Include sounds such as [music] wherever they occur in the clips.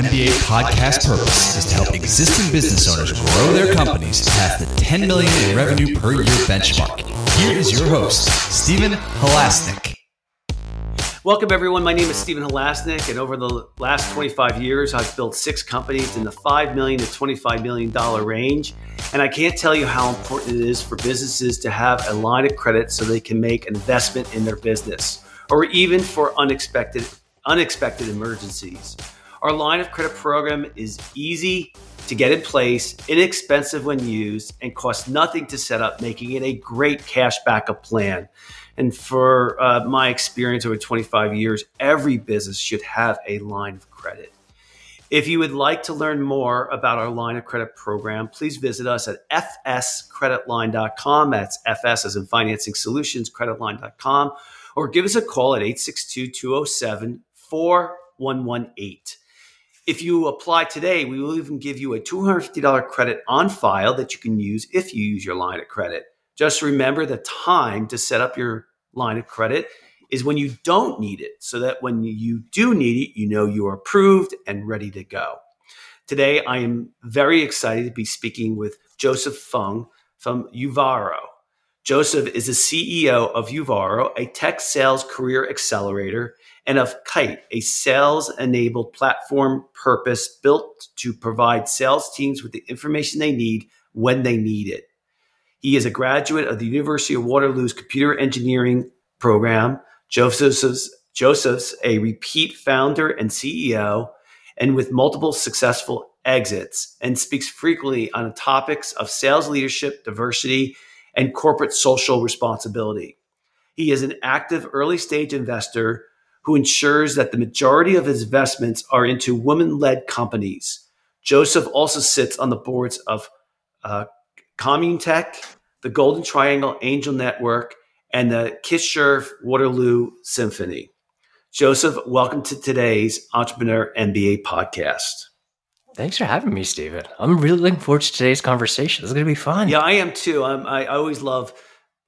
MBA podcast purpose is to help existing business owners grow their companies past the 10 million in revenue per year benchmark. Here is your host, Stephen Halasnik. Welcome, everyone. My name is Stephen Halasnik, and over the last 25 years, I've built six companies in the 5 million to $25 million range. And I can't tell you how important it is for businesses to have a line of credit so they can make an investment in their business or even for unexpected, unexpected emergencies. Our line of credit program is easy to get in place, inexpensive when used, and costs nothing to set up, making it a great cash backup plan. And for uh, my experience over 25 years, every business should have a line of credit. If you would like to learn more about our line of credit program, please visit us at fscreditline.com. That's FS as in Financing Solutions, creditline.com, or give us a call at 862 207 4118. If you apply today, we will even give you a $250 credit on file that you can use if you use your line of credit. Just remember the time to set up your line of credit is when you don't need it, so that when you do need it, you know you are approved and ready to go. Today, I am very excited to be speaking with Joseph Fung from Uvaro. Joseph is the CEO of Uvaro, a tech sales career accelerator, and of Kite, a sales enabled platform purpose built to provide sales teams with the information they need when they need it. He is a graduate of the University of Waterloo's computer engineering program. Joseph's, Joseph's a repeat founder and CEO, and with multiple successful exits, and speaks frequently on topics of sales leadership, diversity, and corporate social responsibility. He is an active early stage investor who ensures that the majority of his investments are into women led companies. Joseph also sits on the boards of uh, Communitech, the Golden Triangle Angel Network, and the Kirchhoff Waterloo Symphony. Joseph, welcome to today's Entrepreneur MBA podcast. Thanks for having me, Stephen. I'm really looking forward to today's conversation. It's going to be fun. Yeah, I am too. I'm, I always love,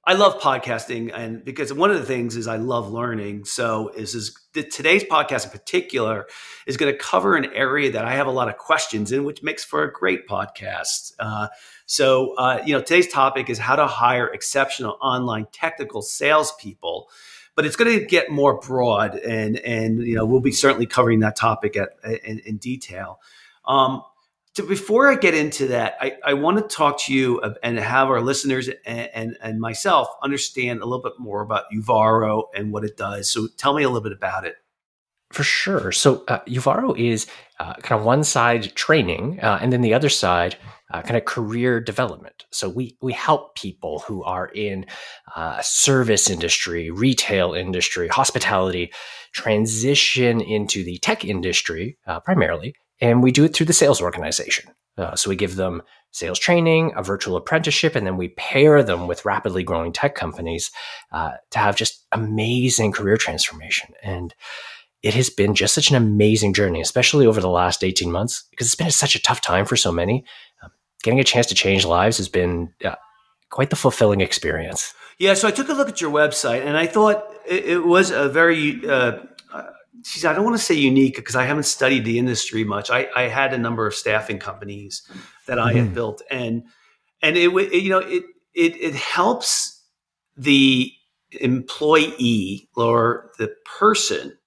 I love podcasting, and because one of the things is I love learning. So is is today's podcast in particular is going to cover an area that I have a lot of questions in, which makes for a great podcast. Uh, so, uh, you know, today's topic is how to hire exceptional online technical salespeople, but it's going to get more broad, and and you know, we'll be certainly covering that topic at, in, in detail. Um, to, before I get into that, I, I want to talk to you and have our listeners and, and, and myself understand a little bit more about Uvaro and what it does. So, tell me a little bit about it. For sure. So, uh, Uvaro is uh, kind of one side training, uh, and then the other side uh, kind of career development. So we we help people who are in uh, service industry, retail industry, hospitality, transition into the tech industry uh, primarily, and we do it through the sales organization. Uh, so we give them sales training, a virtual apprenticeship, and then we pair them with rapidly growing tech companies uh, to have just amazing career transformation and it has been just such an amazing journey, especially over the last 18 months, because it's been such a tough time for so many getting a chance to change lives has been uh, quite the fulfilling experience. Yeah, so I took a look at your website and I thought it, it was a very, uh, geez, I don't want to say unique because I haven't studied the industry much. I, I, had a number of staffing companies that I mm-hmm. had built, and and it, it you know it it it helps the employee or the person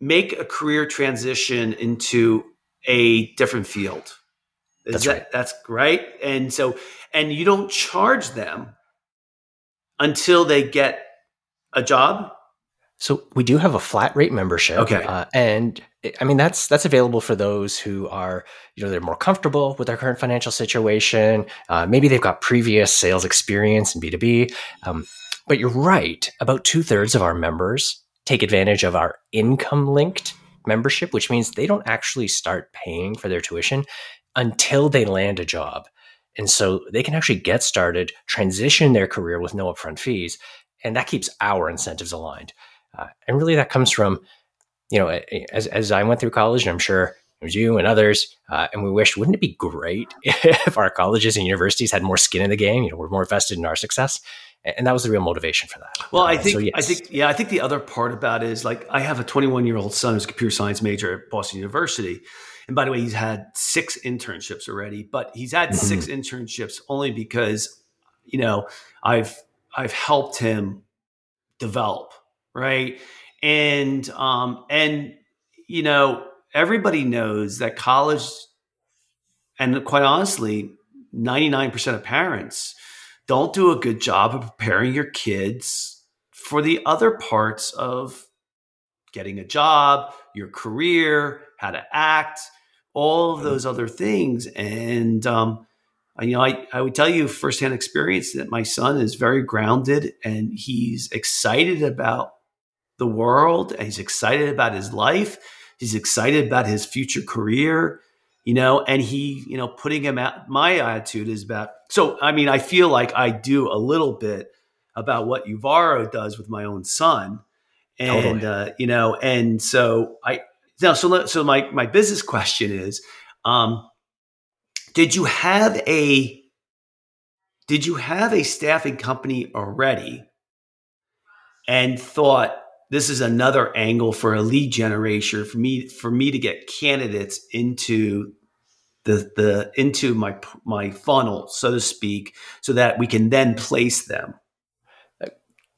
make a career transition into a different field that's that, right. That's right. And so, and you don't charge them until they get a job. So we do have a flat rate membership. Okay. Uh, and I mean, that's, that's available for those who are, you know, they're more comfortable with their current financial situation. Uh, maybe they've got previous sales experience in B2B. Um, but you're right. About two thirds of our members take advantage of our income linked membership, which means they don't actually start paying for their tuition until they land a job. And so they can actually get started, transition their career with no upfront fees. And that keeps our incentives aligned. Uh, and really, that comes from, you know, as, as I went through college, and I'm sure it was you and others, uh, and we wished, wouldn't it be great [laughs] if our colleges and universities had more skin in the game? You know, we're more vested in our success. and that was the real motivation for that. Well, I uh, think so yes. I think yeah, I think the other part about it is like I have a 21 year old son who's a computer science major at Boston University, and by the way, he's had six internships already. But he's had mm-hmm. six internships only because you know I've I've helped him develop right, and um and you know everybody knows that college, and quite honestly, 99% of parents don't do a good job of preparing your kids for the other parts of getting a job, your career, how to act, all of those other things. And, um, you know, I, I would tell you firsthand experience that my son is very grounded and he's excited about the world and he's excited about his life. He's excited about his future career you know, and he, you know, putting him out. My attitude is about, so, I mean, I feel like I do a little bit about what Uvaro does with my own son. And, totally. uh, you know, and so I, now, so, so my, my business question is, um, did you have a, did you have a staffing company already and thought this is another angle for a lead generation for me for me to get candidates into the the into my my funnel, so to speak, so that we can then place them?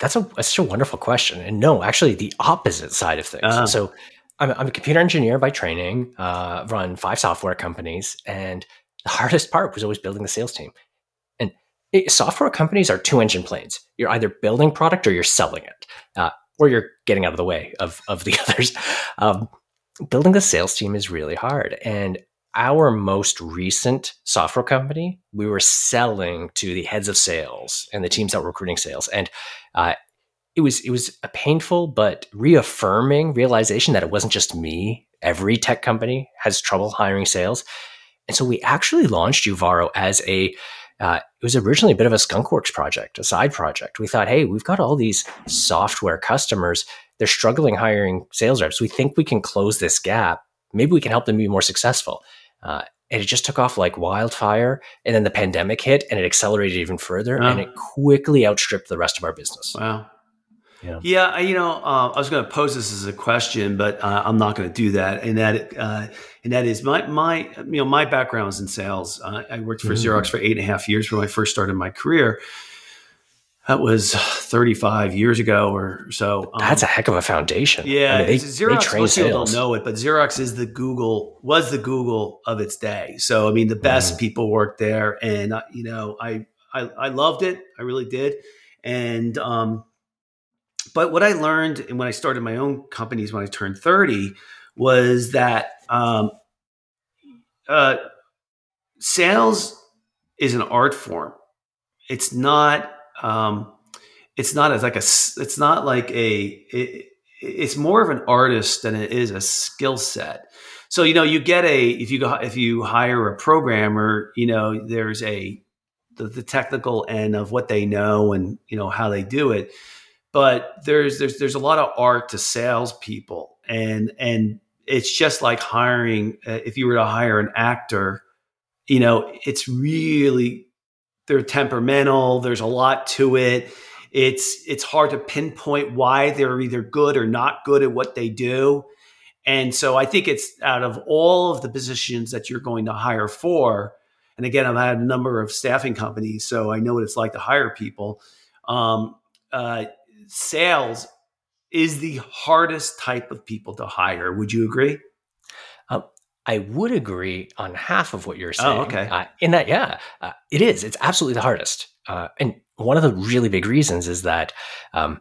That's a that's a wonderful question, and no, actually, the opposite side of things. Uh-huh. So, I'm, I'm, a computer engineer by training. Uh, run five software companies, and the hardest part was always building the sales team. And it, software companies are two engine planes. You're either building product or you're selling it, uh, or you're getting out of the way of of the [laughs] others. Um, building the sales team is really hard, and our most recent software company, we were selling to the heads of sales and the teams that were recruiting sales, and uh, it was it was a painful but reaffirming realization that it wasn't just me. Every tech company has trouble hiring sales, and so we actually launched Uvaro as a. Uh, it was originally a bit of a skunkworks project, a side project. We thought, hey, we've got all these software customers; they're struggling hiring sales reps. We think we can close this gap. Maybe we can help them be more successful. Uh, and it just took off like wildfire. And then the pandemic hit and it accelerated even further and it quickly outstripped the rest of our business. Wow. Yeah. yeah, you know, uh, I was going to pose this as a question, but uh, I'm not going to do that. And that, uh, and that is my my you know my background is in sales. Uh, I worked for mm-hmm. Xerox for eight and a half years when I first started my career, that was 35 years ago or so. Um, That's a heck of a foundation. Yeah, I mean, they, Xerox. They most people don't know it, but Xerox is the Google was the Google of its day. So I mean, the best mm. people worked there, and uh, you know, I, I I loved it. I really did. And um, but what I learned and when I started my own companies when I turned 30 was that um, uh, sales is an art form. It's not um, it's not as like a it's not like a it, it's more of an artist than it is a skill set. So you know you get a if you go if you hire a programmer, you know there's a the, the technical end of what they know and you know how they do it, but there's there's there's a lot of art to salespeople and and it's just like hiring uh, if you were to hire an actor, you know it's really they're temperamental. There's a lot to it. It's it's hard to pinpoint why they're either good or not good at what they do. And so I think it's out of all of the positions that you're going to hire for, and again, I've had a number of staffing companies, so I know what it's like to hire people. Um, uh, sales is the hardest type of people to hire. Would you agree? I would agree on half of what you're oh, saying. Oh, okay. Uh, in that, yeah, uh, it is. It's absolutely the hardest. Uh, and one of the really big reasons is that, um,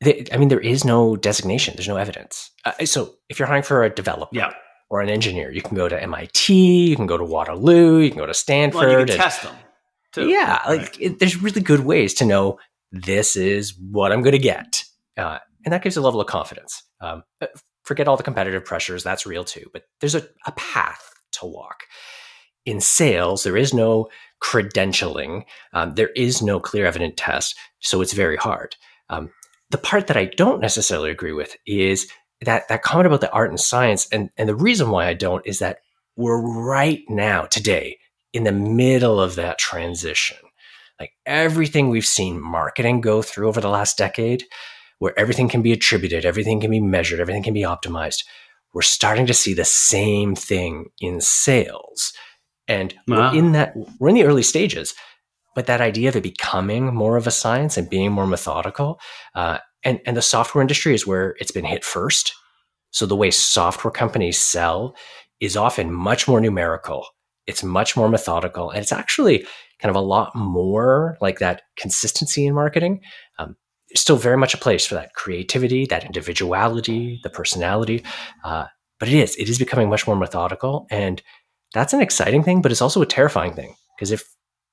they, I mean, there is no designation. There's no evidence. Uh, so if you're hiring for a developer yeah. or an engineer, you can go to MIT, you can go to Waterloo, you can go to Stanford. Well, you can and, test them. Too. Yeah, right. like it, there's really good ways to know this is what I'm going to get, uh, and that gives a level of confidence. Um, uh, forget all the competitive pressures, that's real too. But there's a, a path to walk. In sales, there is no credentialing, um, there is no clear evident test, so it's very hard. Um, the part that I don't necessarily agree with is that that comment about the art and science, and and the reason why I don't is that we're right now today in the middle of that transition. Like everything we've seen marketing go through over the last decade, where everything can be attributed, everything can be measured, everything can be optimized. We're starting to see the same thing in sales. And wow. we're in that, we're in the early stages. But that idea of it becoming more of a science and being more methodical, uh, and, and the software industry is where it's been hit first. So the way software companies sell is often much more numerical. It's much more methodical. And it's actually kind of a lot more like that consistency in marketing. Um, still very much a place for that creativity, that individuality, the personality. Uh, but it is, it is becoming much more methodical. And that's an exciting thing, but it's also a terrifying thing. Because if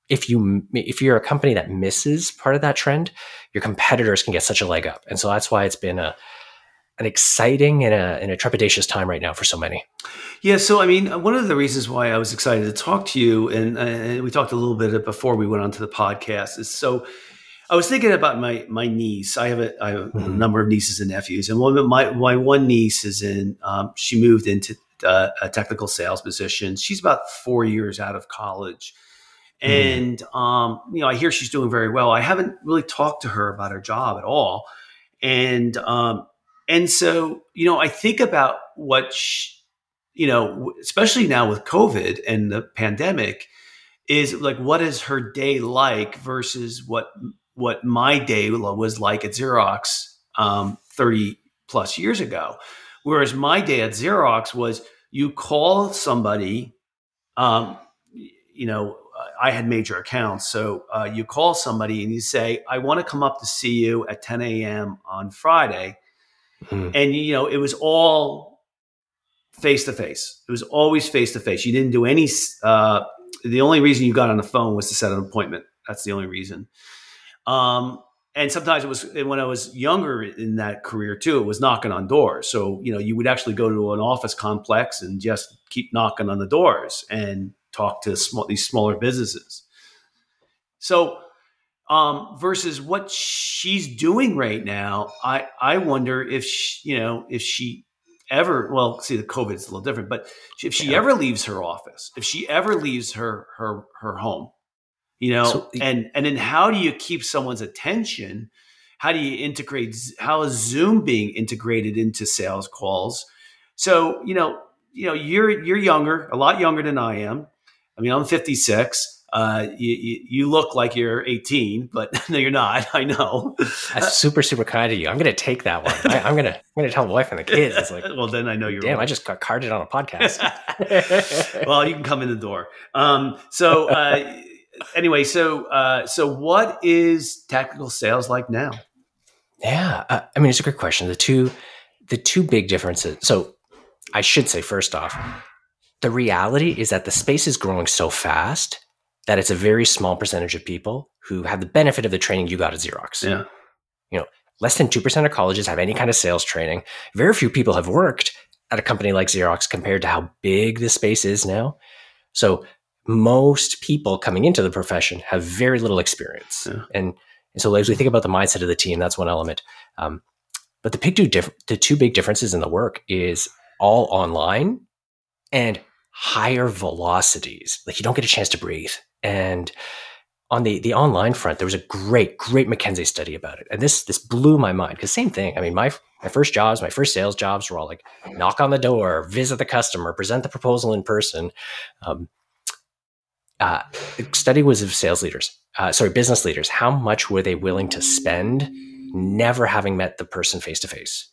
if you if you're a company that misses part of that trend, your competitors can get such a leg up. And so that's why it's been a an exciting and a, and a trepidatious time right now for so many. Yeah, so I mean, one of the reasons why I was excited to talk to you, and, uh, we talked a little bit before we went on to the podcast, is so I was thinking about my my niece. I have a, I have mm-hmm. a number of nieces and nephews, and one of my my one niece is in. Um, she moved into uh, a technical sales position. She's about four years out of college, mm-hmm. and um, you know, I hear she's doing very well. I haven't really talked to her about her job at all, and um, and so, you know, I think about what, she, you know, especially now with COVID and the pandemic, is like what is her day like versus what what my day was like at Xerox um, 30 plus years ago. Whereas my day at Xerox was you call somebody, um, you know, I had major accounts. So uh, you call somebody and you say, I want to come up to see you at 10 a.m. on Friday. Mm. And you know, it was all face to face. It was always face to face. You didn't do any. Uh, the only reason you got on the phone was to set an appointment. That's the only reason. Um, and sometimes it was when I was younger in that career too. It was knocking on doors. So you know, you would actually go to an office complex and just keep knocking on the doors and talk to small, these smaller businesses. So um, versus what she's doing right now. I I wonder if she, you know if she ever well see the COVID is a little different, but if she yeah. ever leaves her office, if she ever leaves her her her home, you know, so, and and then how do you keep someone's attention? How do you integrate? How is Zoom being integrated into sales calls? So you know, you know, you're you're younger, a lot younger than I am. I mean, I'm 56 uh, you, you, look like you're 18, but [laughs] no, you're not. I know. That's super, super kind of you. I'm going to take that one. I, am going to, I'm going to tell the wife and the kids. It's like, [laughs] well, then I know you're. Damn, wrong. I just got carded on a podcast. [laughs] well, you can come in the door. Um, so, uh, anyway, so, uh, so what is tactical sales like now? Yeah, uh, I mean, it's a great question. The two, the two big differences. So, I should say first off, the reality is that the space is growing so fast that it's a very small percentage of people who have the benefit of the training you got at Xerox. Yeah. You know, less than 2% of colleges have any kind of sales training. Very few people have worked at a company like Xerox compared to how big the space is now. So most people coming into the profession have very little experience. Yeah. And, and so as we think about the mindset of the team, that's one element. Um, but the big two diff- the two big differences in the work is all online and higher velocities. Like you don't get a chance to breathe. And on the the online front, there was a great, great McKinsey study about it, and this this blew my mind because same thing. I mean, my my first jobs, my first sales jobs were all like knock on the door, visit the customer, present the proposal in person. Um, uh, study was of sales leaders, uh, sorry, business leaders. How much were they willing to spend, never having met the person face to face?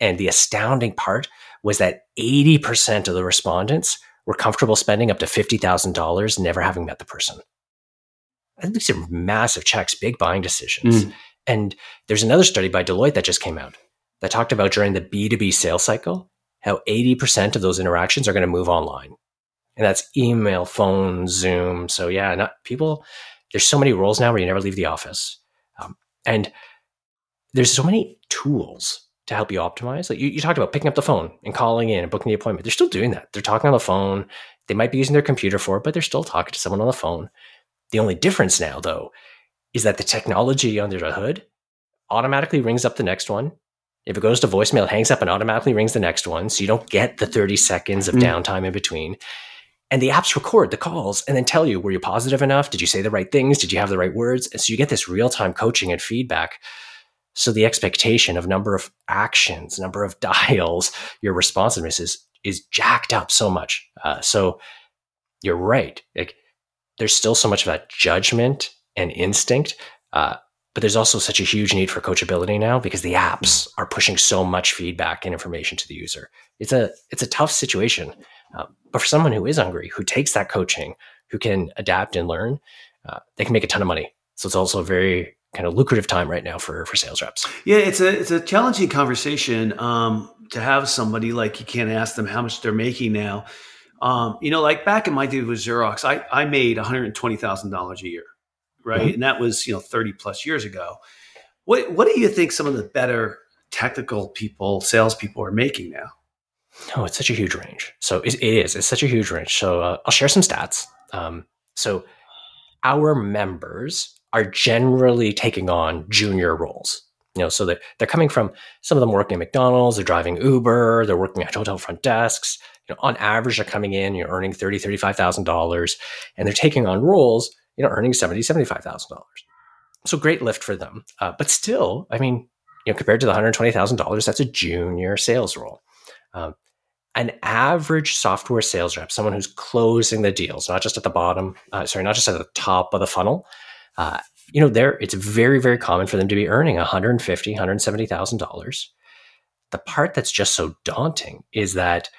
And the astounding part was that eighty percent of the respondents were comfortable spending up to $50,000 never having met the person. These are massive checks, big buying decisions. Mm. And there's another study by Deloitte that just came out that talked about during the B2B sales cycle, how 80% of those interactions are going to move online. And that's email, phone, Zoom. So yeah, not people, there's so many roles now where you never leave the office. Um, and there's so many tools to help you optimize. Like you, you talked about picking up the phone and calling in and booking the appointment. They're still doing that. They're talking on the phone. They might be using their computer for it, but they're still talking to someone on the phone. The only difference now, though, is that the technology under the hood automatically rings up the next one. If it goes to voicemail, it hangs up and automatically rings the next one. So you don't get the 30 seconds of mm. downtime in between. and the apps record the calls and then tell you were you positive enough did you say the right things did you have the right words and so you get this real-time coaching and feedback so the expectation of number of actions number of [laughs] dials your responsiveness is is jacked up so much. Uh, so you're right. Like there's still so much of that judgment and instinct uh, but there's also such a huge need for coachability now because the apps are pushing so much feedback and information to the user. It's a it's a tough situation um, but for someone who is hungry, who takes that coaching, who can adapt and learn, uh, they can make a ton of money. So it's also a very kind of lucrative time right now for for sales reps. Yeah, it's a it's a challenging conversation um, to have somebody like you can't ask them how much they're making now. Um, you know, like back in my day with Xerox, I I made one hundred twenty thousand dollars a year, right, mm-hmm. and that was you know thirty plus years ago. What what do you think some of the better technical people, salespeople, are making now? Oh, it's such a huge range. So it, it is. It's such a huge range. So uh, I'll share some stats. Um, so our members are generally taking on junior roles. You know, so they're, they're coming from some of them working at McDonald's, they're driving Uber, they're working at hotel front desks. You know, on average, they're coming in, you're earning thirty, thirty-five thousand dollars, and they're taking on roles, you know, earning seventy, seventy-five thousand dollars. So great lift for them. Uh, but still, I mean, you know, compared to the hundred twenty thousand dollars, that's a junior sales role. Um, an average software sales rep, someone who's closing the deals, not just at the bottom, uh, sorry, not just at the top of the funnel, uh, you know, there it's very, very common for them to be earning 150, 170,000 dollars. The part that's just so daunting is that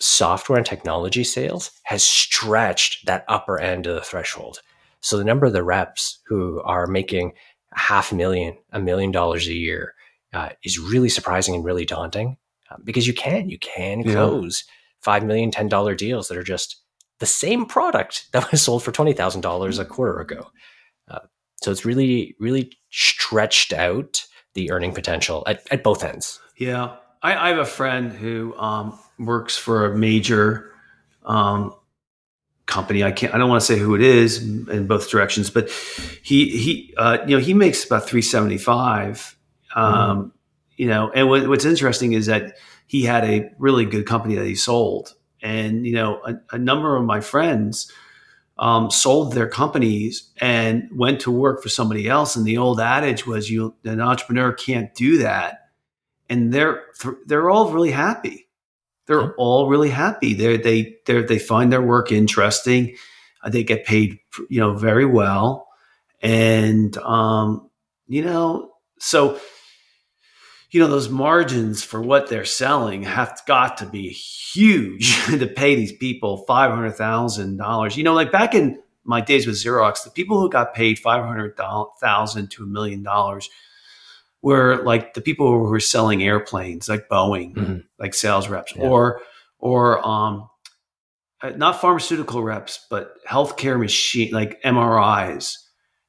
software and technology sales has stretched that upper end of the threshold. So the number of the reps who are making half a million, a million dollars a year uh, is really surprising and really daunting um, because you can you can close yeah. five million ten dollar deals that are just the same product that [laughs] was sold for twenty thousand dollars a quarter ago. Uh, so it's really really stretched out the earning potential at, at both ends. Yeah, I, I have a friend who um, works for a major um, company. I can't. I don't want to say who it is in both directions, but he he uh, you know he makes about three seventy five. Um, mm you know, and what, what's interesting is that he had a really good company that he sold, and you know, a, a number of my friends um, sold their companies and went to work for somebody else. And the old adage was, "You, an entrepreneur can't do that," and they're they're all really happy. They're all really happy. They they they they find their work interesting. Uh, they get paid, you know, very well, and um, you know, so you know those margins for what they're selling have got to be huge [laughs] to pay these people five hundred thousand dollars. You know, like back in my days with Xerox, the people who got paid five hundred thousand to a million dollars were like the people who were selling airplanes, like Boeing, mm-hmm. like sales reps, yeah. or or um, uh, not pharmaceutical reps, but healthcare machine, like MRIs.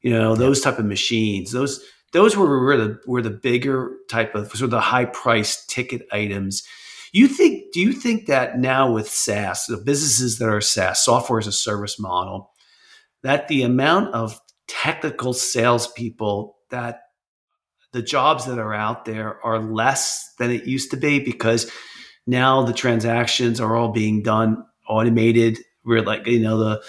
You know, those type of machines. Those those were were the were the bigger type of sort of the high price ticket items. You think? Do you think that now with SaaS, the businesses that are SaaS, software as a service model, that the amount of technical salespeople that the jobs that are out there are less than it used to be because now the transactions are all being done automated. We're like you know the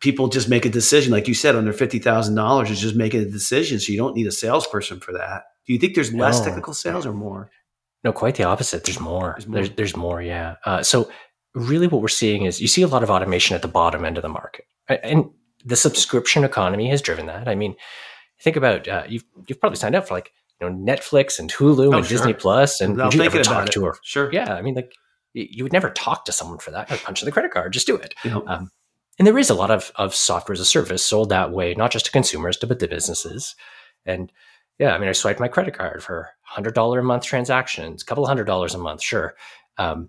people just make a decision, like you said, under fifty thousand dollars is just making a decision. So you don't need a salesperson for that. Do you think there's less no. technical sales or more? No, quite the opposite. There's more. There's more. There's, there's more yeah. Uh, so really, what we're seeing is you see a lot of automation at the bottom end of the market, and the subscription economy has driven that. I mean, think about uh, you've you've probably signed up for like you know Netflix and Hulu oh, and sure. Disney Plus, and would you ever talk to her? Sure. Yeah, I mean, like you would never talk to someone for that. Punch in the credit card, just do it. Um, and there is a lot of, of software as a service sold that way, not just to consumers, but to businesses. And yeah, I mean, I swiped my credit card for $100 a month transactions, a couple hundred dollars a month, sure. Um,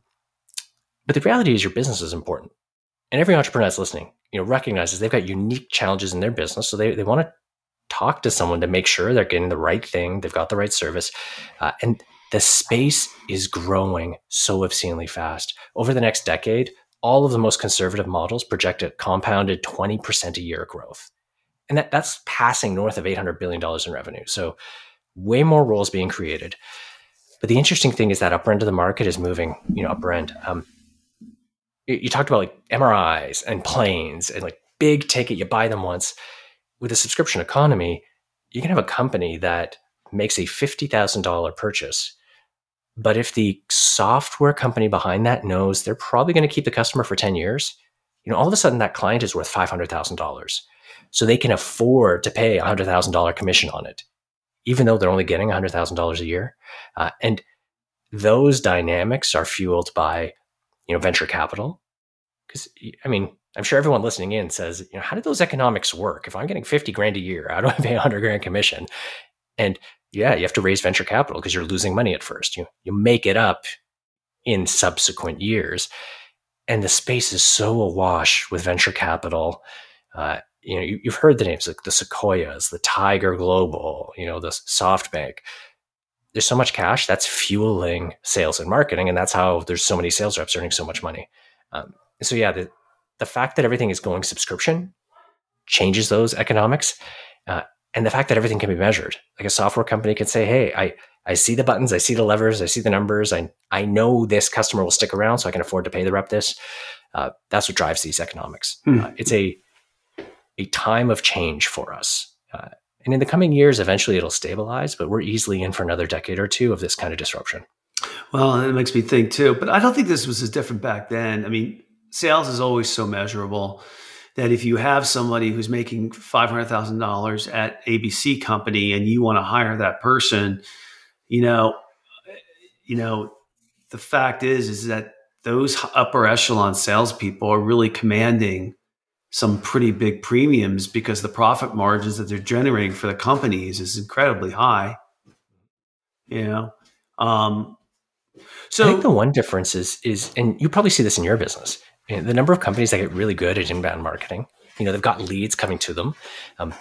but the reality is your business is important. And every entrepreneur that's listening, you know, recognizes they've got unique challenges in their business. So they, they want to talk to someone to make sure they're getting the right thing, they've got the right service. Uh, and the space is growing so obscenely fast. Over the next decade, all of the most conservative models project a compounded 20% a year growth. And that, that's passing north of $800 billion in revenue. So, way more roles being created. But the interesting thing is that upper end of the market is moving, you know, upper end. Um, you talked about like MRIs and planes and like big ticket, you buy them once. With a subscription economy, you can have a company that makes a $50,000 purchase. But if the software company behind that knows they're probably going to keep the customer for 10 years, you know, all of a sudden that client is worth $500,000. So they can afford to pay a $100,000 commission on it, even though they're only getting $100,000 a year. Uh, and those dynamics are fueled by, you know, venture capital. Because, I mean, I'm sure everyone listening in says, you know, how do those economics work? If I'm getting 50 grand a year, how do I [laughs] pay 100 grand commission? And yeah, you have to raise venture capital because you're losing money at first. You you make it up in subsequent years, and the space is so awash with venture capital. Uh, you know, you, have heard the names like the Sequoias, the Tiger Global, you know, the SoftBank. There's so much cash that's fueling sales and marketing, and that's how there's so many sales reps earning so much money. Um, so yeah, the the fact that everything is going subscription changes those economics. Uh, and the fact that everything can be measured like a software company can say hey i i see the buttons i see the levers i see the numbers i i know this customer will stick around so i can afford to pay the rep this. Uh, that's what drives these economics. Hmm. uh, it's a a time of change for us. Uh, and in the coming years eventually it'll stabilize but we're easily in for another decade or two of this kind of disruption. Well it makes me think too but i don't think this was as different back then. I mean sales is always so measurable that if you have somebody who's making $500,000 at ABC company and you want to hire that person, you know, you know, the fact is, is that those upper echelon salespeople are really commanding some pretty big premiums because the profit margins that they're generating for the companies is incredibly high. You know, um, so I think the one difference is is, and you probably see this in your business the number of companies that get really good at inbound marketing, you know, they've got leads coming to them. Um,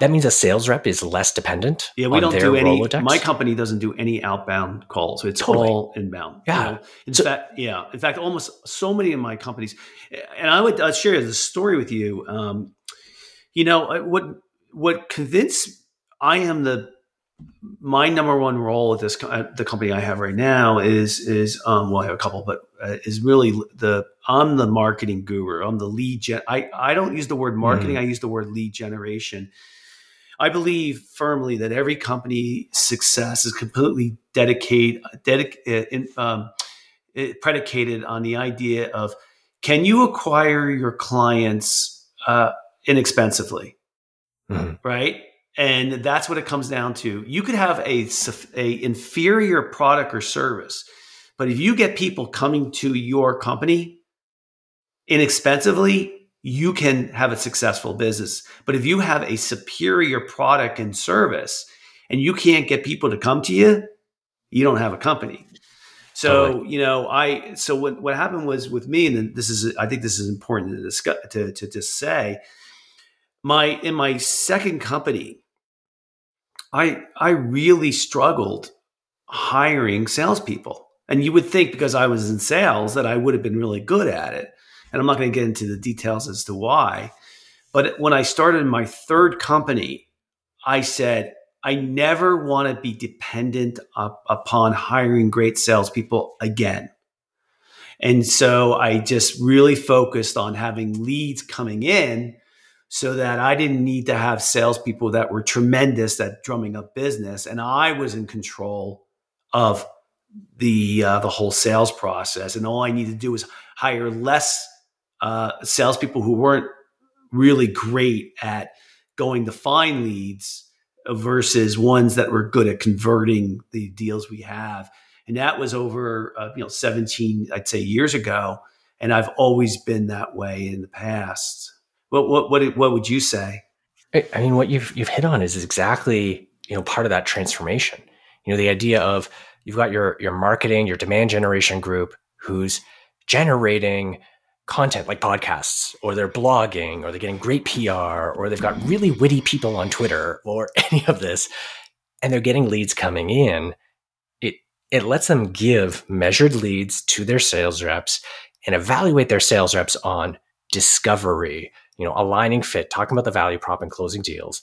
that means a sales rep is less dependent. Yeah, we don't do any. Rolodex. My company doesn't do any outbound calls. It's totally. all inbound. Yeah. You know? In so, fact, yeah. In fact, almost so many of my companies, and I would I'd share this story with you. Um, you know what? What convinced I am the my number one role at this at the company I have right now is is um, well I have a couple, but uh, is really the I'm the marketing guru. I'm the lead gen. I I don't use the word marketing. Mm. I use the word lead generation. I believe firmly that every company success is completely dedicated dedicated uh, um, predicated on the idea of can you acquire your clients uh, inexpensively, mm. right? And that's what it comes down to. You could have a, a inferior product or service but if you get people coming to your company inexpensively you can have a successful business. But if you have a superior product and service and you can't get people to come to you you don't have a company. So totally. you know i so what, what happened was with me and this is i think this is important to discuss to, to, to say my in my second company I I really struggled hiring salespeople. And you would think because I was in sales that I would have been really good at it. And I'm not going to get into the details as to why. But when I started my third company, I said, I never want to be dependent up upon hiring great salespeople again. And so I just really focused on having leads coming in so that I didn't need to have salespeople that were tremendous at drumming up business, and I was in control of the uh, the whole sales process. And all I needed to do was hire less uh, salespeople who weren't really great at going to find leads versus ones that were good at converting the deals we have. And that was over uh, you know 17, I'd say, years ago. And I've always been that way in the past. What what what what would you say? I mean, what you've you've hit on is exactly you know part of that transformation. You know, the idea of you've got your your marketing, your demand generation group who's generating content like podcasts or they're blogging or they're getting great PR or they've got really witty people on Twitter or [laughs] any of this and they're getting leads coming in it it lets them give measured leads to their sales reps and evaluate their sales reps on discovery you know, aligning fit, talking about the value prop and closing deals.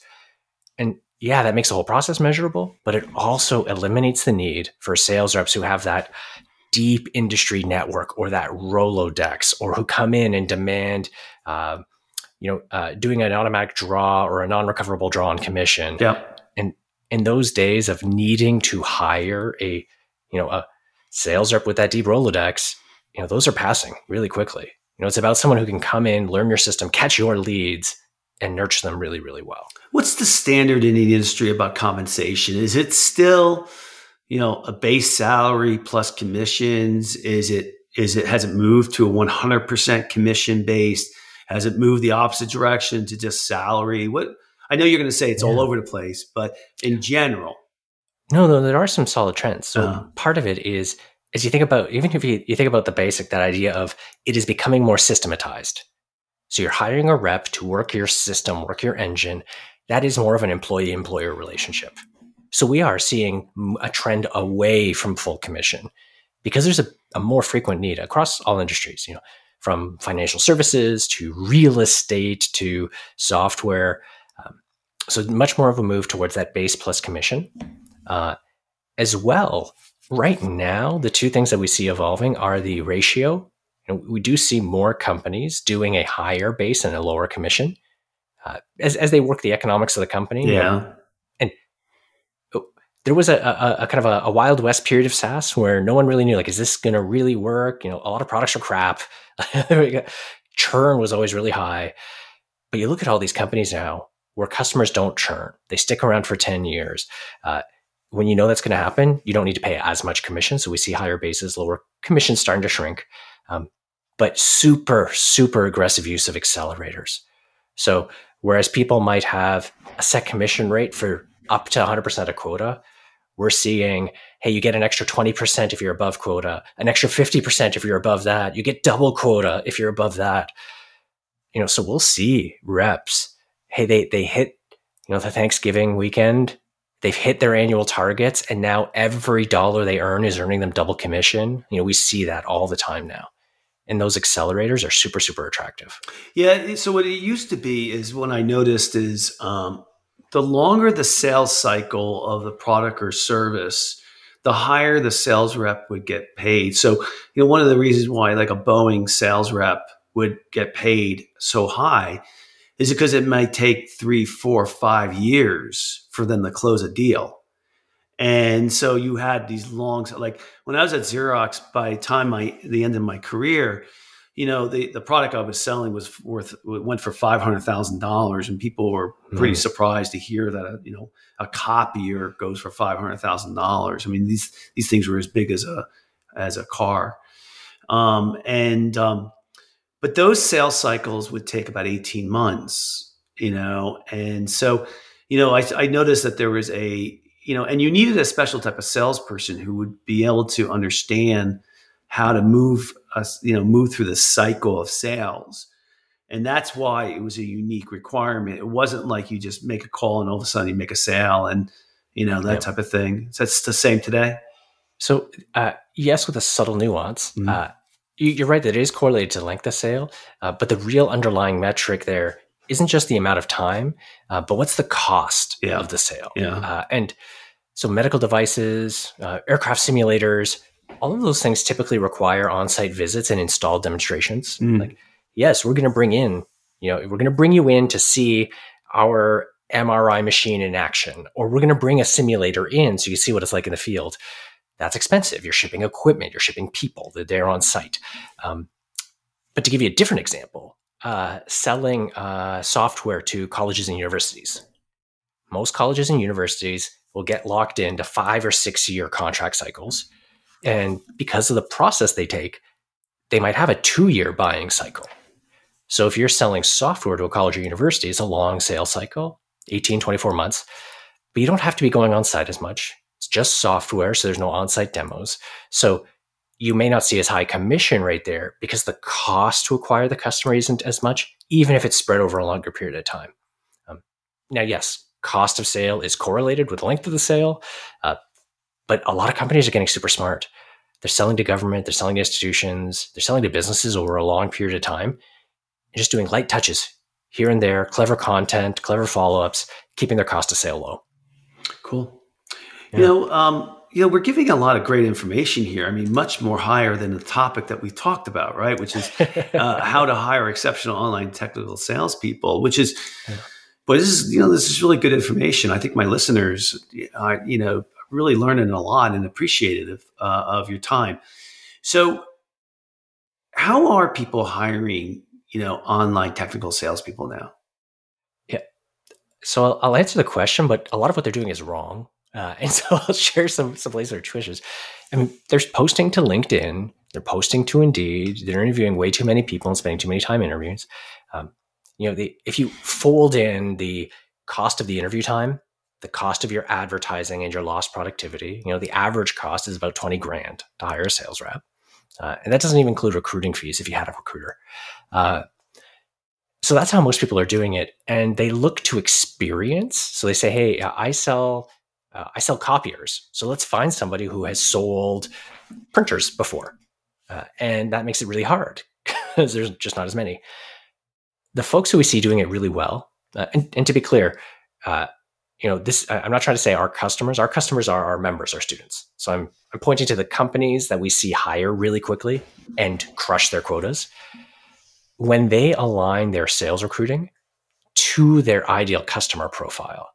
And yeah, that makes the whole process measurable, but it also eliminates the need for sales reps who have that deep industry network or that Rolodex, or who come in and demand, uh, you know, uh, doing an automatic draw or a non-recoverable draw on commission. Yeah. And in those days of needing to hire a, you know, a sales rep with that deep Rolodex, you know, those are passing really quickly. You know, it's about someone who can come in, learn your system, catch your leads, and nurture them really, really well. What's the standard in the industry about compensation? Is it still, you know, a base salary plus commissions? Is it is it has it moved to a 100% commission based? Has it moved the opposite direction to just salary? What I know you're going to say it's yeah. all over the place, but in general, no, no, there are some solid trends. So uh, part of it is as you think about even if you, you think about the basic that idea of it is becoming more systematized so you're hiring a rep to work your system, work your engine. That is more of an employee employer relationship. So we are seeing a trend away from full commission because there's a, a more frequent need across all industries, you know, from financial services to real estate to software. Um, so much more of a move towards that base plus commission. Uh, as well, right now, the two things that we see evolving are the ratio know, we do see more companies doing a higher base and a lower commission uh, as, as they work the economics of the company. Yeah. And oh, there was a, a, a kind of a, a, wild west period of SaaS where no one really knew, like, is this going to really work? You know, a lot of products are crap. [laughs] churn was always really high. But you look at all these companies now where customers don't churn. They stick around for 10 years. Uh, when you know that's going to happen, you don't need to pay as much commission. So we see higher bases, lower commissions starting to shrink um, but super, super aggressive use of accelerators. So whereas people might have a set commission rate for up to 100% of quota, we're seeing, hey, you get an extra 20% if you're above quota, an extra 50% if you're above that. You get double quota if you're above that. You know, so we'll see reps. Hey, they they hit, you know, the Thanksgiving weekend. They've hit their annual targets, and now every dollar they earn is earning them double commission. You know, we see that all the time now. And those accelerators are super super attractive. Yeah so what it used to be is what i noticed is um, the longer the sales cycle of the product or service the higher the sales rep would get paid. So you know one of the reasons why like a boeing sales rep would get paid so high is because it might take three four five years for them to close a deal and so you had these long, like when I was at Xerox, by the time my the end of my career, you know, the, the product I was selling was worth went for five hundred thousand dollars, and people were pretty mm. surprised to hear that a, you know a copier goes for five hundred thousand dollars. I mean these these things were as big as a as a car, um, and um, but those sales cycles would take about eighteen months, you know, and so you know I, I noticed that there was a you know, and you needed a special type of salesperson who would be able to understand how to move us, you know, move through the cycle of sales. And that's why it was a unique requirement. It wasn't like you just make a call and all of a sudden you make a sale and, you know, that type of thing. So it's the same today. So, uh, yes, with a subtle nuance. Mm-hmm. Uh, you, are right that it is correlated to length of sale, uh, but the real underlying metric there isn't just the amount of time, uh, but what's the cost yeah. of the sale? Yeah. Uh, and so medical devices, uh, aircraft simulators, all of those things typically require on-site visits and installed demonstrations. Mm. Like, yes, we're going to bring in, you know, we're going to bring you in to see our MRI machine in action, or we're going to bring a simulator in so you see what it's like in the field. That's expensive. You're shipping equipment, you're shipping people, they're there on site. Um, but to give you a different example, uh, selling uh, software to colleges and universities. Most colleges and universities will get locked into five or six year contract cycles. And because of the process they take, they might have a two year buying cycle. So if you're selling software to a college or university, it's a long sales cycle, 18, 24 months, but you don't have to be going on site as much. It's just software, so there's no on site demos. So you may not see as high commission rate there because the cost to acquire the customer isn't as much, even if it's spread over a longer period of time. Um, now, yes, cost of sale is correlated with length of the sale, uh, but a lot of companies are getting super smart. They're selling to government, they're selling to institutions, they're selling to businesses over a long period of time, and just doing light touches here and there, clever content, clever follow ups, keeping their cost of sale low. Cool. Yeah. You know, um, you know, we're giving a lot of great information here. I mean, much more higher than the topic that we talked about, right? Which is [laughs] uh, how to hire exceptional online technical salespeople. Which is, yeah. but this is you know this is really good information. I think my listeners, are, you know, really learning a lot and appreciative uh, of your time. So, how are people hiring? You know, online technical salespeople now. Yeah. So I'll answer the question, but a lot of what they're doing is wrong. Uh, and [laughs] so I'll share some some places or twitches. I mean, they're posting to LinkedIn, they're posting to Indeed, they're interviewing way too many people and spending too many time interviews. Um, you know, the, if you fold in the cost of the interview time, the cost of your advertising and your lost productivity, you know, the average cost is about twenty grand to hire a sales rep, uh, and that doesn't even include recruiting fees if you had a recruiter. Uh, so that's how most people are doing it, and they look to experience. So they say, "Hey, I sell." Uh, I sell copiers. So let's find somebody who has sold printers before. Uh, and that makes it really hard [laughs] because there's just not as many. The folks who we see doing it really well, uh, and, and, to be clear, uh, you know, this I'm not trying to say our customers. Our customers are our members, our students. So I'm I'm pointing to the companies that we see hire really quickly and crush their quotas. When they align their sales recruiting to their ideal customer profile,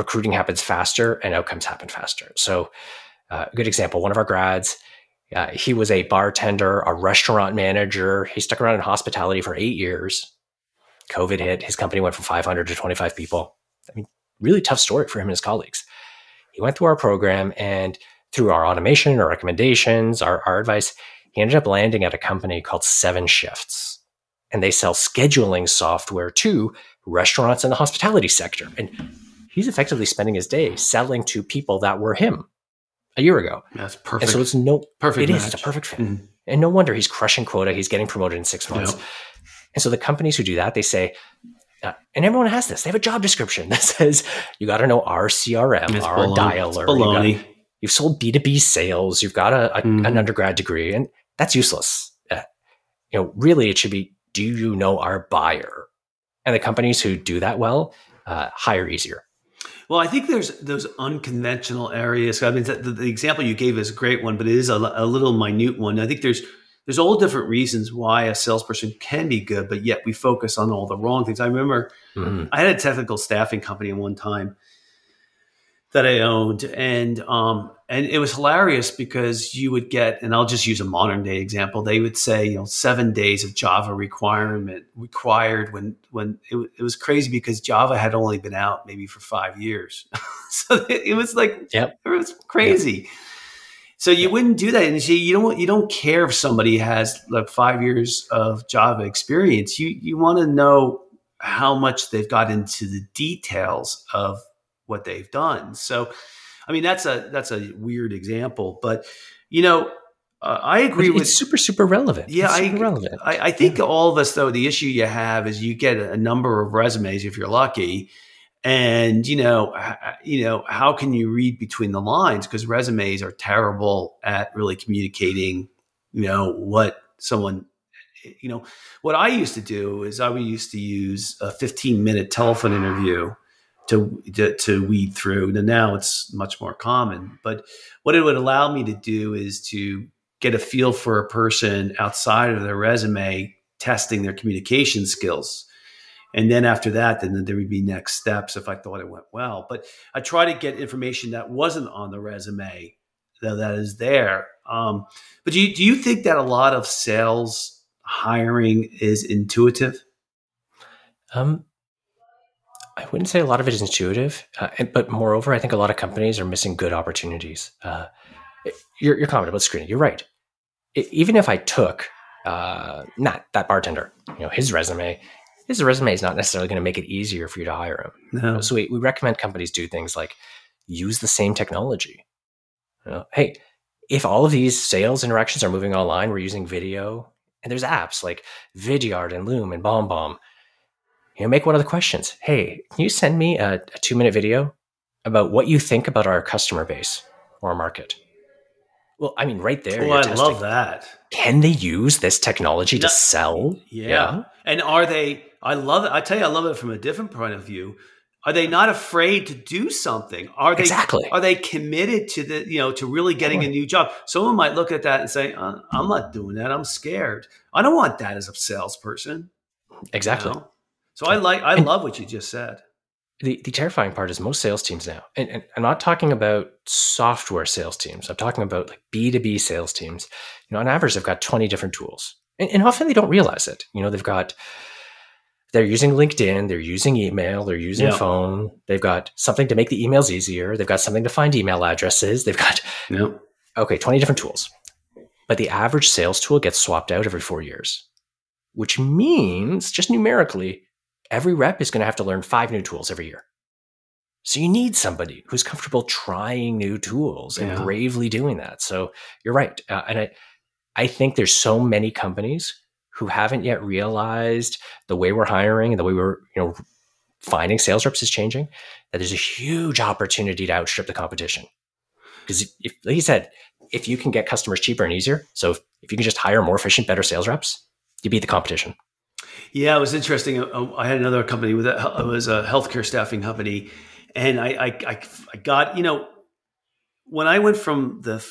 recruiting happens faster and outcomes happen faster. So, uh, a good example one of our grads, uh, he was a bartender, a restaurant manager. He stuck around in hospitality for eight years. COVID hit. His company went from 500 to 25 people. I mean, really tough story for him and his colleagues. He went through our program and through our automation, our recommendations, our, our advice, he ended up landing at a company called 7shifts. And they sell scheduling software to restaurants in the hospitality sector. And he's effectively spending his day selling to people that were him a year ago. That's perfect. And so it's no perfect. It is. It's a perfect fit. Mm-hmm. And no wonder he's crushing quota. He's getting promoted in six months. Yep. And so the companies who do that, they say, uh, and everyone has this. They have a job description [laughs] that says you got to know our CRM, it's our baloney. dialer. You've, you've, sold B two B sales. You've got a, a mm-hmm. an undergrad degree, and that's useless. Uh, you know, really, it should be: Do you know our buyer? And the companies who do that well uh, hire easier. Well, I think there's those unconventional areas. I mean, the, the, example you gave is a great one, but it is a, a, little minute one. I think there's there's all different reasons why a salesperson can be good, but yet we focus on all the wrong things. I remember mm-hmm. I had a technical staffing company at one time that I owned, and um, and it was hilarious because you would get, and I'll just use a modern day example. They would say, you know, seven days of Java requirement required when when it, it was crazy because Java had only been out maybe for five years, [laughs] so it, it, was like, yep. it was crazy. Yep. So you wouldn't do that, and you see, you don't you don't care if somebody has like five years of Java experience. You you want to know how much they've got into the details of what they've done. So I mean, that's a that's a weird example, but you know, uh, I agree it's with super super relevant. Yeah, super I, relevant. I, I think yeah. all of us though the issue you have is you get a number of resumes if you're lucky, and you know you know how can you read between the lines because resumes are terrible at really communicating you know what someone you know what I used to do is I would used to use a 15 minute telephone interview to, to, to weed through. And now it's much more common. But what it would allow me to do is to get a feel for a person outside of their resume, testing their communication skills. And then after that, then there would be next steps if I thought it went well. But I try to get information that wasn't on the resume that, that is there. Um, but do you, do you think that a lot of sales hiring is intuitive? Um, I wouldn't say a lot of it is intuitive, uh, but moreover, I think a lot of companies are missing good opportunities. Uh, your, your comment about screening, you're right. It, even if I took uh, not that bartender, you know, his resume, his resume is not necessarily going to make it easier for you to hire him. No. So we, we recommend companies do things like use the same technology. You know, hey, if all of these sales interactions are moving online, we're using video, and there's apps like Vidyard and Loom and BombBomb you know, make one of the questions. Hey, can you send me a, a two minute video about what you think about our customer base or market? Well, I mean, right there. Oh, I testing. love that. Can they use this technology no, to sell? Yeah. yeah. And are they? I love it. I tell you, I love it from a different point of view. Are they not afraid to do something? Are they Exactly. Are they committed to the you know to really getting a new job? Someone might look at that and say, uh, "I'm not doing that. I'm scared. I don't want that as a salesperson." you Exactly. know? So I like I And- love what you just said. The, the terrifying part is most sales teams now, and, and I'm not talking about software sales teams. I'm talking about like B2B sales teams. You know, on average, they've got 20 different tools. And, and often they don't realize it. You know, they've got, they're using LinkedIn, they're using email, they're using Yeah. phone, they've got something to make the emails easier, they've got something to find email addresses, they've got, Yeah. okay, 20 different tools. But the average sales tool gets swapped out every four years, which means just numerically, every rep is going to have to learn five new tools every year. So you need somebody who's comfortable trying new tools and Yeah. bravely doing that. So you're right. Uh, and I, I think there's so many companies who haven't yet realized the way we're hiring and the way we're, you know, finding sales reps is changing, that there's a huge opportunity to outstrip the competition. Because like you said, if you can get customers cheaper and easier, so if, if you can just hire more efficient, better sales reps, you beat the competition. Yeah, it was interesting. Uh, I had another company with a, it was a healthcare staffing company, and I, I, I, got you know when I went from the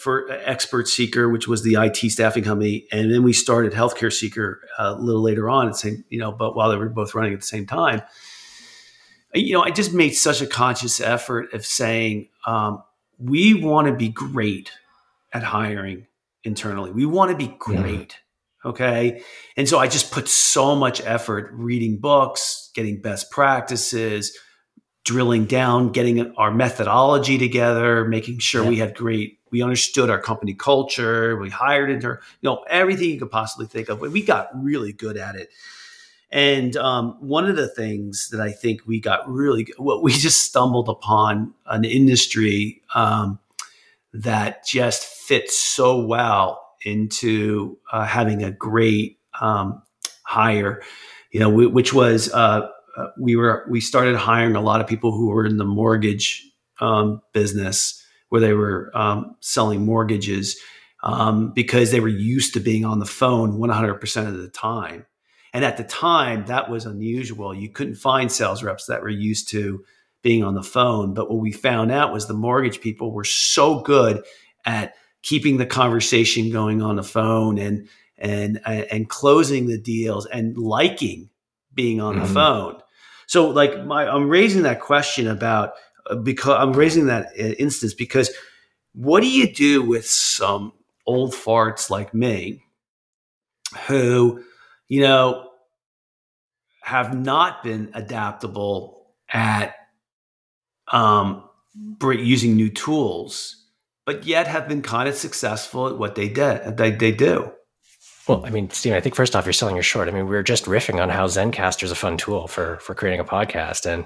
Expert Seeker, which was the IT staffing company, and then we started Healthcare Seeker uh, a little later on, and same you know, but while they were both running at the same time, you know, I just made such a conscious effort of saying um, we want to be great at hiring internally. We want to be great. Okay. And so I just put so much effort reading books, getting best practices, drilling down, getting our methodology together, making sure we had great, we understood our company culture, we hired into, you know, everything you could possibly think of. We got really good at it. And um, one of the things that I think we got really good, well, we [laughs] just stumbled upon an industry um, that just fits so well into uh, having a great um, hire, you know, w- which was uh, uh, we were we started hiring a lot of people who were in the mortgage um, business where they were um, selling mortgages um, because they were used to being on the phone 100% of the time. And at the time, that was unusual. You couldn't find sales reps that were used to being on the phone. But what we found out was the mortgage people were so good at keeping the conversation going on the phone and and and closing the deals and liking being on Mhm. the phone. So like my I'm raising that question about uh, because I'm raising that uh, instance because what do you do with some old farts like me who you know have not been adaptable at um, using new tools but yet have been kind of successful at what they did they, they do Well, I mean, Steven, I think first off, you're selling your short. I mean, we were just riffing on how Zencastr is a fun tool for for creating a podcast, and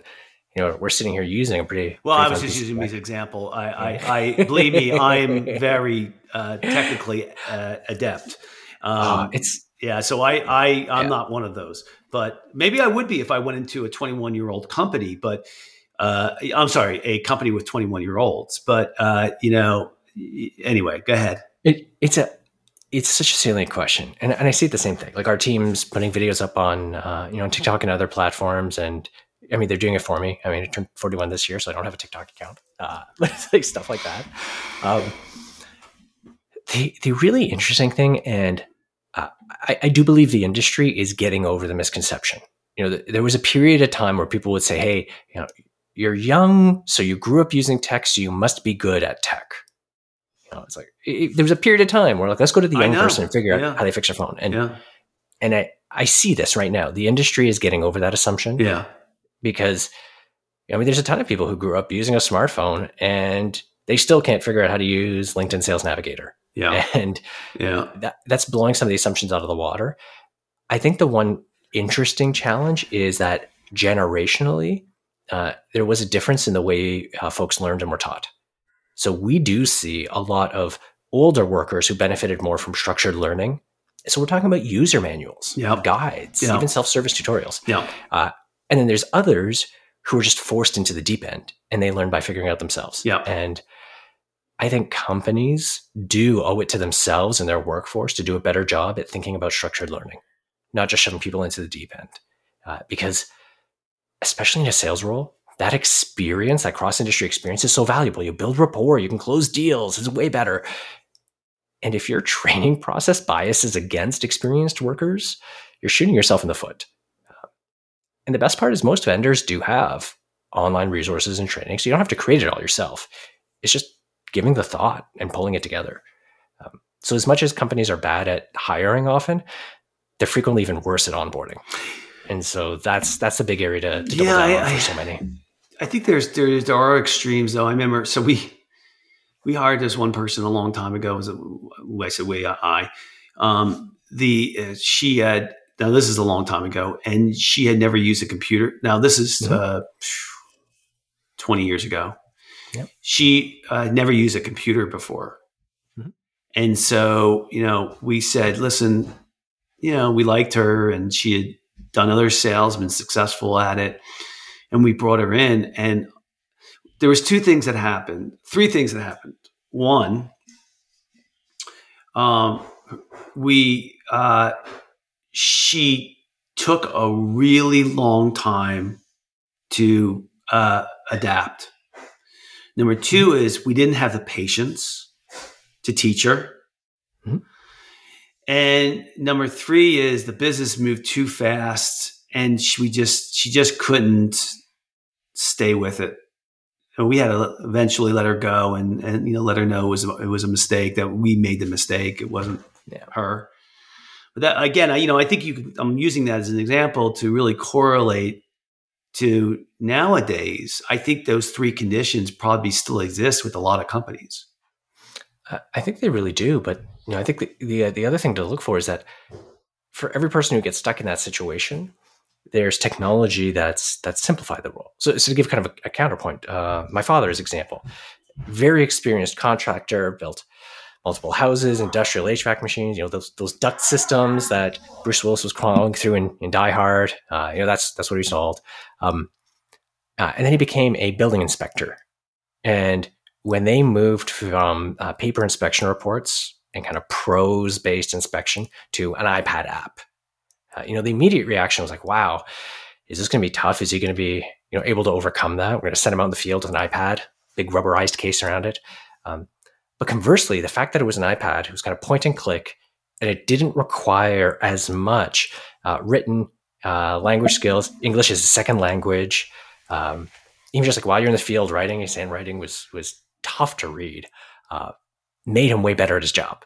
you know, we're sitting here using a pretty well pretty i was just using me as an example i, I, I believe me [laughs] i'm very uh, technically uh, adept um, Uh, it's Yeah, so I, I I'm Yeah. not one of those, but maybe I would be if I went into a 21 year old company. But uh, I'm sorry, a company with 21 year olds. But uh, you know, anyway, go ahead. it, it's a it's such a salient question, and and I see the same thing. Like our team's putting videos up on uh, you know TikTok and other platforms, and I mean they're doing it for me. I mean I turned 41 this year, so I don't have a TikTok account, uh, [laughs] like stuff like that. Um, the the really interesting thing, and uh, I, I do believe the industry is getting over the misconception. You know, th- there was a period of time where people would say, "Hey, you know, you're young, so you grew up using tech, so you must be good at tech." Know, it's like it- there was a period of time where like, let's go to the young person and figure Yeah. out how they fix their phone. And Yeah, and I I see this right now. The industry is getting over that assumption yeah, because I mean, there's a ton of people who grew up using a smartphone and they still can't figure out how to use LinkedIn Sales Navigator, yeah, [laughs] and yeah, that, that's blowing some of the assumptions out of the water. I think the one interesting challenge is that generationally, uh, there was a difference in the way uh, folks learned and were taught. So we do see a lot of older workers who benefited more from structured learning. So we're talking about user manuals, Yeah. guides, Yeah. even self-service tutorials. yeah, And then there's others who are just forced into the deep end and they learn by figuring out themselves. Yeah. And I think companies do owe it to themselves and their workforce to do a better job at thinking about structured learning, not just shoving people into the deep end. Uh, because especially in a sales role, that experience, that cross industry experience is so valuable. You build rapport, you can close deals, it's way better. And if your [laughs] training process biases against experienced workers, you're shooting yourself in the foot. And the best part is most vendors do have online resources and training, so you don't have to create it all yourself. It's just giving the thought and pulling it together. Um, so as much as companies are bad at hiring often, they're frequently even worse at onboarding. And so that's that's a big area to, to yeah, I, for so many. I think there's there there are extremes though. I remember so we we hired this one person a long time ago. Was I said we I um, the uh, she had now this is a long time ago, and she had never used a computer. Now this is mm-hmm. uh, twenty years ago. Yep. She uh, never used a computer before, mm-hmm. and so you know we said, listen, you know we liked her, and she had done other sales, been successful at it, and we brought her in, and there was two things that happened, three things that happened. One, um, we uh, she took a really long time to uh, adapt. Number two is we didn't have the patience to teach her. Mm-hmm. And number three is the business moved too fast and she, we just, she just couldn't stay with it. And we had to eventually let her go and, and, you know, let her know it was, it was a mistake that we made the mistake. It wasn't yeah. her. But that again, I, you know, I think you. I'm using that as an example to really correlate to nowadays. I think those three conditions probably still exist with a lot of companies. I think they really do, but you know, I think the the, uh, the other thing to look for is that for every person who gets stuck in that situation, there's technology that's that's simplified the role. So, so to give kind of a, a counterpoint, uh, my father's example, very experienced contractor, built multiple houses, industrial HVAC machines, you know, those those duct systems that Bruce Willis was crawling through in, in Die Hard. Uh, you know, that's that's what he solved. Um, uh, and then he became a building inspector. And when they moved from uh, paper inspection reports and kind of prose based inspection to an iPad app, uh, you know, the immediate reaction was like, "Wow, is this going to be tough? Is he going to be you know able to overcome that? We're going to send him out in the field with an iPad, big rubberized case around it." Um, but conversely, the fact that it was an iPad, it was kind of point and click, and it didn't require as much uh, written uh, language skills. English is a second language. Um, even just like while you're in the field writing, his handwriting was was tough to read. Uh, made him way better at his job.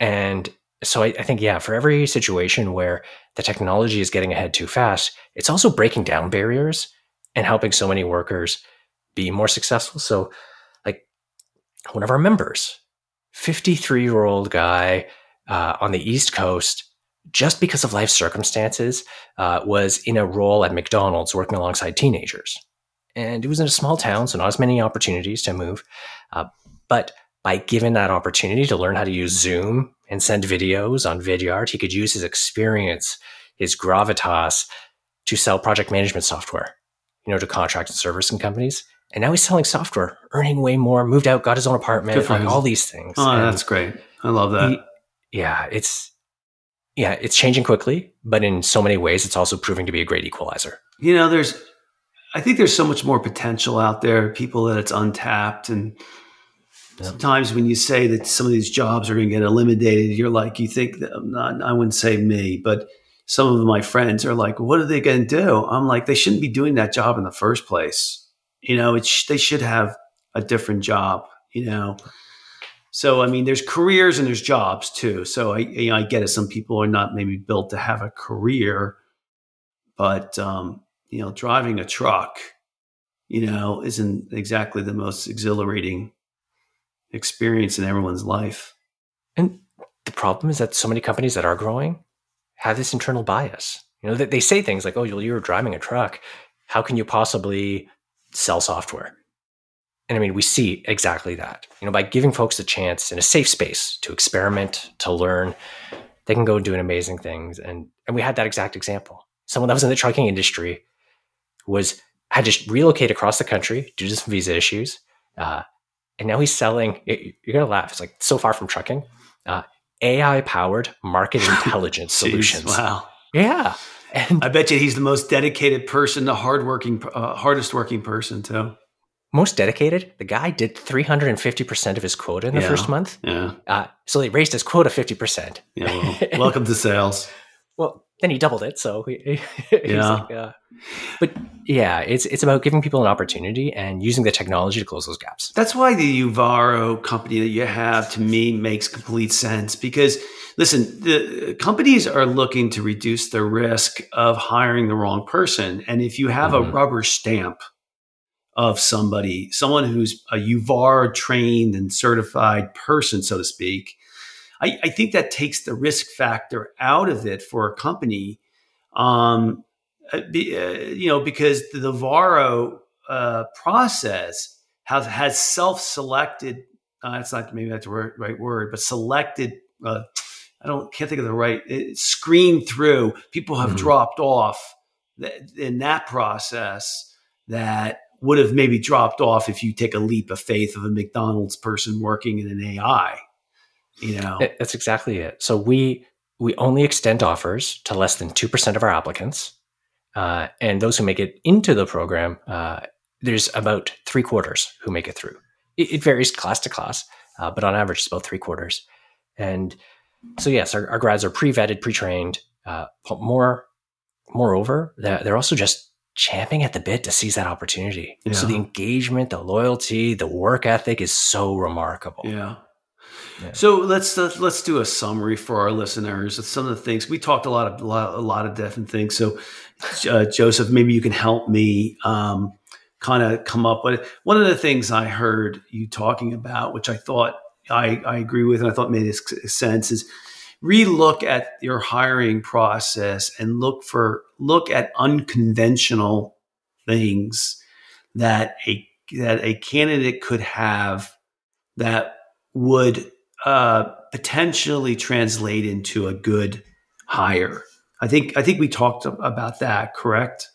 And so I, I, think, yeah, for every situation where the technology is getting ahead too fast, it's also breaking down barriers and helping so many workers be more successful. So like one of our members, 53 year old guy uh, on the East Coast, just because of life circumstances, uh, was in a role at McDonald's working alongside teenagers. And it was in a small town, so not as many opportunities to move. Uh, but by given that opportunity to learn how to use Zoom and send videos on Vidyard, he could use his experience, his gravitas to sell project management software, you know, to contract and service and companies and now he's selling software, earning way more, moved out, got his own apartment, like all these things. Oh, and that's great. I love that. He, yeah, it's yeah, it's changing quickly, but in so many ways, it's also proving to be a great equalizer. You know, there's, I think there's so much more potential out there. People that it's untapped, and sometimes when you say that some of these jobs are going to get eliminated, you're like, you think that I'm not. I wouldn't say me, but some of my friends are like, what are they going to do? I'm like, they shouldn't be doing that job in the first place you know, it's they should have a different job. You know, so I mean, there's careers and there's jobs too. So I you know I get it. Some people are not maybe built to have a career, but um, you know, driving a truck, you know, isn't exactly the most exhilarating experience in everyone's life. And the problem is that so many companies that are growing have this internal bias. You know, that they say things like, "Oh, you're driving a truck. How can you possibly sell software. And I mean, we see exactly that. You know, by giving folks a chance in a safe space to experiment, to learn, they can go and do amazing things. And and we had that exact example. Someone that was in the trucking industry was had to relocate across the country due to some visa issues, uh, and now he's selling. You're gonna laugh. It's like so far from trucking. Uh, AI powered market [laughs] intelligence Jeez, solutions. Wow. Yeah. And I bet you he's the most dedicated person, the hardworking, uh, hardest working person too. Most dedicated. The guy did 350% of his quota in the Yeah. first month. Yeah. Uh, so he raised his quota 50%. Yeah. Well, [laughs] welcome to sales. Well, then he doubled it. So he, [laughs] he's Yeah. like, uh, but yeah, it's it's about giving people an opportunity and using the technology to close those gaps. That's why the Uvaro company that you have to me makes complete sense because listen, the companies are looking to reduce the risk of hiring the wrong person. And if you have Mhm. a rubber stamp of somebody, someone who's a Uvaro trained and certified person, so to speak, I, I think that takes the risk factor out of it for a company. Um, uh, be, uh, you know, because the Uvaro uh, process has has self-selected. Uh, it's not maybe that's the right, right word, but selected. Uh, I don't can't think of the right. It, screened through. People have Mhm. dropped off th- in that process that would have maybe dropped off if you take a leap of faith of a McDonald's person working in an AI. You know, That- That's exactly it. So we we only extend offers to less than two percent of our applicants, uh, and those who make it into the program, uh, there's about three quarters who make it through. It, it varies class to class, uh, but on average, it's about three quarters. And so, yes, our, our grads are pre-vetted, pre-trained. Uh, more, moreover, they're, they're also just champing at the bit to seize that opportunity. So the engagement, the loyalty, the work ethic is so remarkable. Yeah. So let's let's do a summary for our listeners of some of the things we talked a lot of a lot, a lot of different things. So, uh, Joseph, maybe you can help me um, kind of come up with one of the things I heard you talking about, which I thought I, I agree with, and I thought made sense is relook at your hiring process and look for look at unconventional things that a that a candidate could have that would uh, potentially translate into a good hire. I think I think we talked about that. Correct?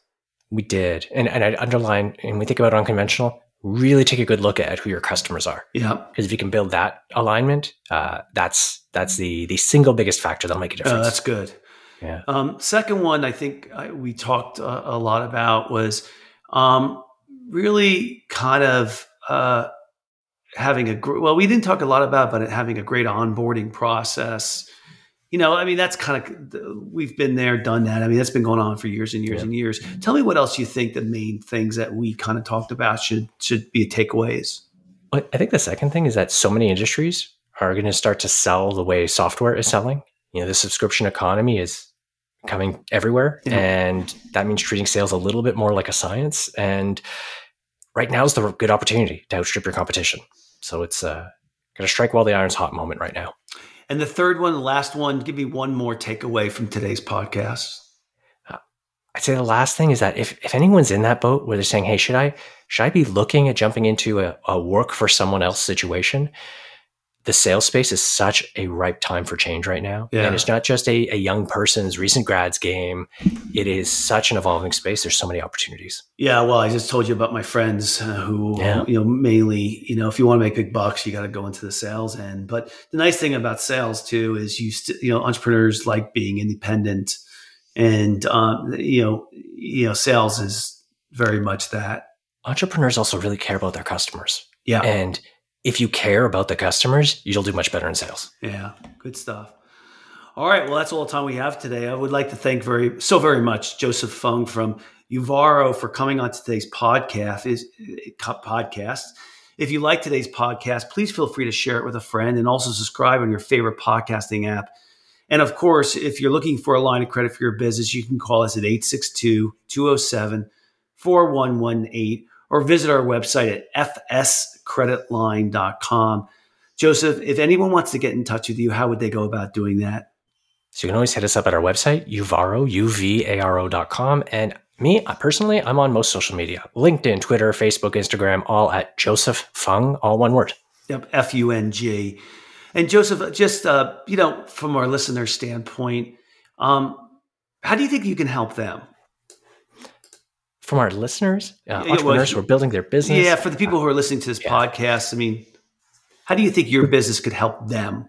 We did. And, and I'd underline, and we think about unconventional, really take a good look at who your customers are. Yeah. Because if you can build that alignment, uh, that's that's the the single biggest factor that'll make a Uh, difference. that's good. yeah. Um, second one, I think I, we talked a, a lot about was um, really kind of uh, having a well, we didn't talk a lot about, but having a great onboarding process. You know, I mean, that's kind of we've been there, done that. I mean, that's been going on for years and years Yeah. and years. Tell me what else you think the main things that we kind of talked about should should be takeaways. I think the second thing is that so many industries are going to start to sell the way software is selling. You know, the subscription economy is coming everywhere, Yeah. and that means treating sales a little bit more like a science. And right now is the good opportunity to outstrip your competition. So it's uh, going to strike while the iron's hot moment right now. And the third one, the last one, give me one more takeaway from today's podcast. I'd say the last thing is that if, if anyone's in that boat where they're saying, hey, should I should I be looking at jumping into a, a work for someone else situation? The sales space is such a ripe time for change right now. Yeah. And it's not just a, a young person's recent grads game. It is such an evolving space. There's so many opportunities. Yeah, well, I just told you about my friends uh, who, Yeah. you know, mainly, you know, if you want to make big bucks, you got to go into the sales end. But the nice thing about sales too is you, st- you know, entrepreneurs like being independent, and um, you know, you know, sales is very much that. Entrepreneurs also really care about their customers. Yeah, And if you care about the customers, you'll do much better in sales. yeah, good stuff. All right, well, that's all the time we have today. I would like to thank very so very much Joseph Fung from Uvaro for coming on today's podcast. Is uh, podcast. If you like today's podcast, please feel free to share it with a friend and also subscribe on your favorite podcasting app. And of course, if you're looking for a line of credit for your business, you can call us at 862 207 4118 or visit our website at fscreditline.com. Joseph, if anyone wants to get in touch with you, how would they go about doing that? So you can always hit us up at our website, uvaro, U-V-A-R-O.com. And me, personally, I'm on most social media, LinkedIn, Twitter, Facebook, Instagram, all at Joseph Fung, all one word. Yep, F U N G. And Joseph, just uh, you know, from our listener standpoint, um, how do you think you can help them? From our listeners, uh, Yeah, well, entrepreneurs who are building their business. Yeah, for the people who are listening to this Yeah. podcast, I mean, how do you think your business could help them?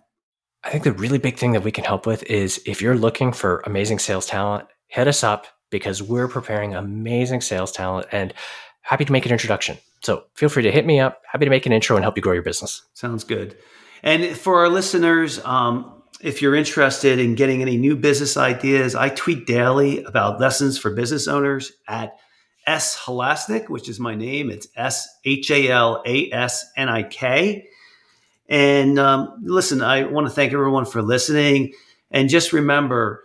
I think the really big thing that we can help with is if you're looking for amazing sales talent, hit us up because we're preparing amazing sales talent and happy to make an introduction. So feel free to hit me up. Happy to make an intro and help you grow your business. Sounds good. And for our listeners, um, if you're interested in getting any new business ideas, I tweet daily about lessons for business owners at S Halasnik, which is my name. It's S H A L A S N I K. And um, listen, I want to thank everyone for listening. And just remember,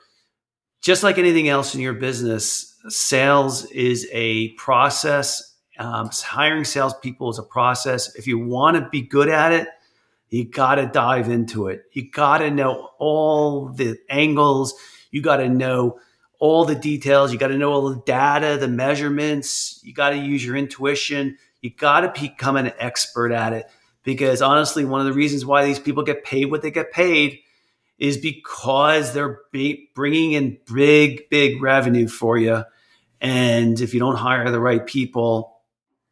just like anything else in your business, sales is a process. Um, hiring salespeople is a process. If you want to be good at it, you got to dive into it. You got to know all the angles. You got to know all the details. You got to know all the data, the measurements. You got to use your intuition. You got to become an expert at it because honestly, one of the reasons why these people get paid what they get paid is because they're bringing in big, big revenue for you. And if you don't hire the right people,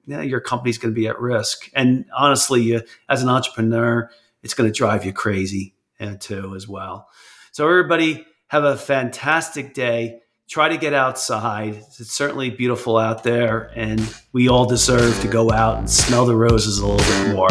yeah, your company's going to be at risk. And honestly, you, as an entrepreneur, it's going to drive you crazy uh, too, as well. So, everybody, have a fantastic day. Try to get outside. It's certainly beautiful out there, and we all deserve to go out and smell the roses a little bit more.